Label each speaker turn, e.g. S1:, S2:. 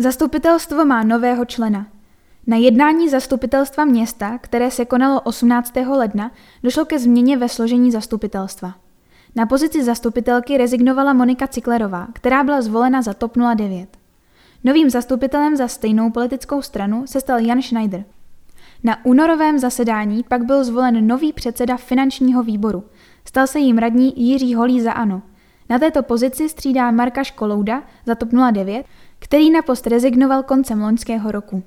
S1: Zastupitelstvo má nového člena. Na jednání zastupitelstva města, které se konalo 18. ledna, došlo ke změně ve složení zastupitelstva. Na pozici zastupitelky rezignovala Monika Ciklerová, která byla zvolena za TOP 09. Novým zastupitelem za stejnou politickou stranu se stal Jan Schneider. Na únorovém zasedání pak byl zvolen nový předseda finančního výboru. Stal se jim radní Jiří Holý za ANO. Na této pozici střídá Marka Školouda za TOP 09, který na post rezignoval koncem loňského roku.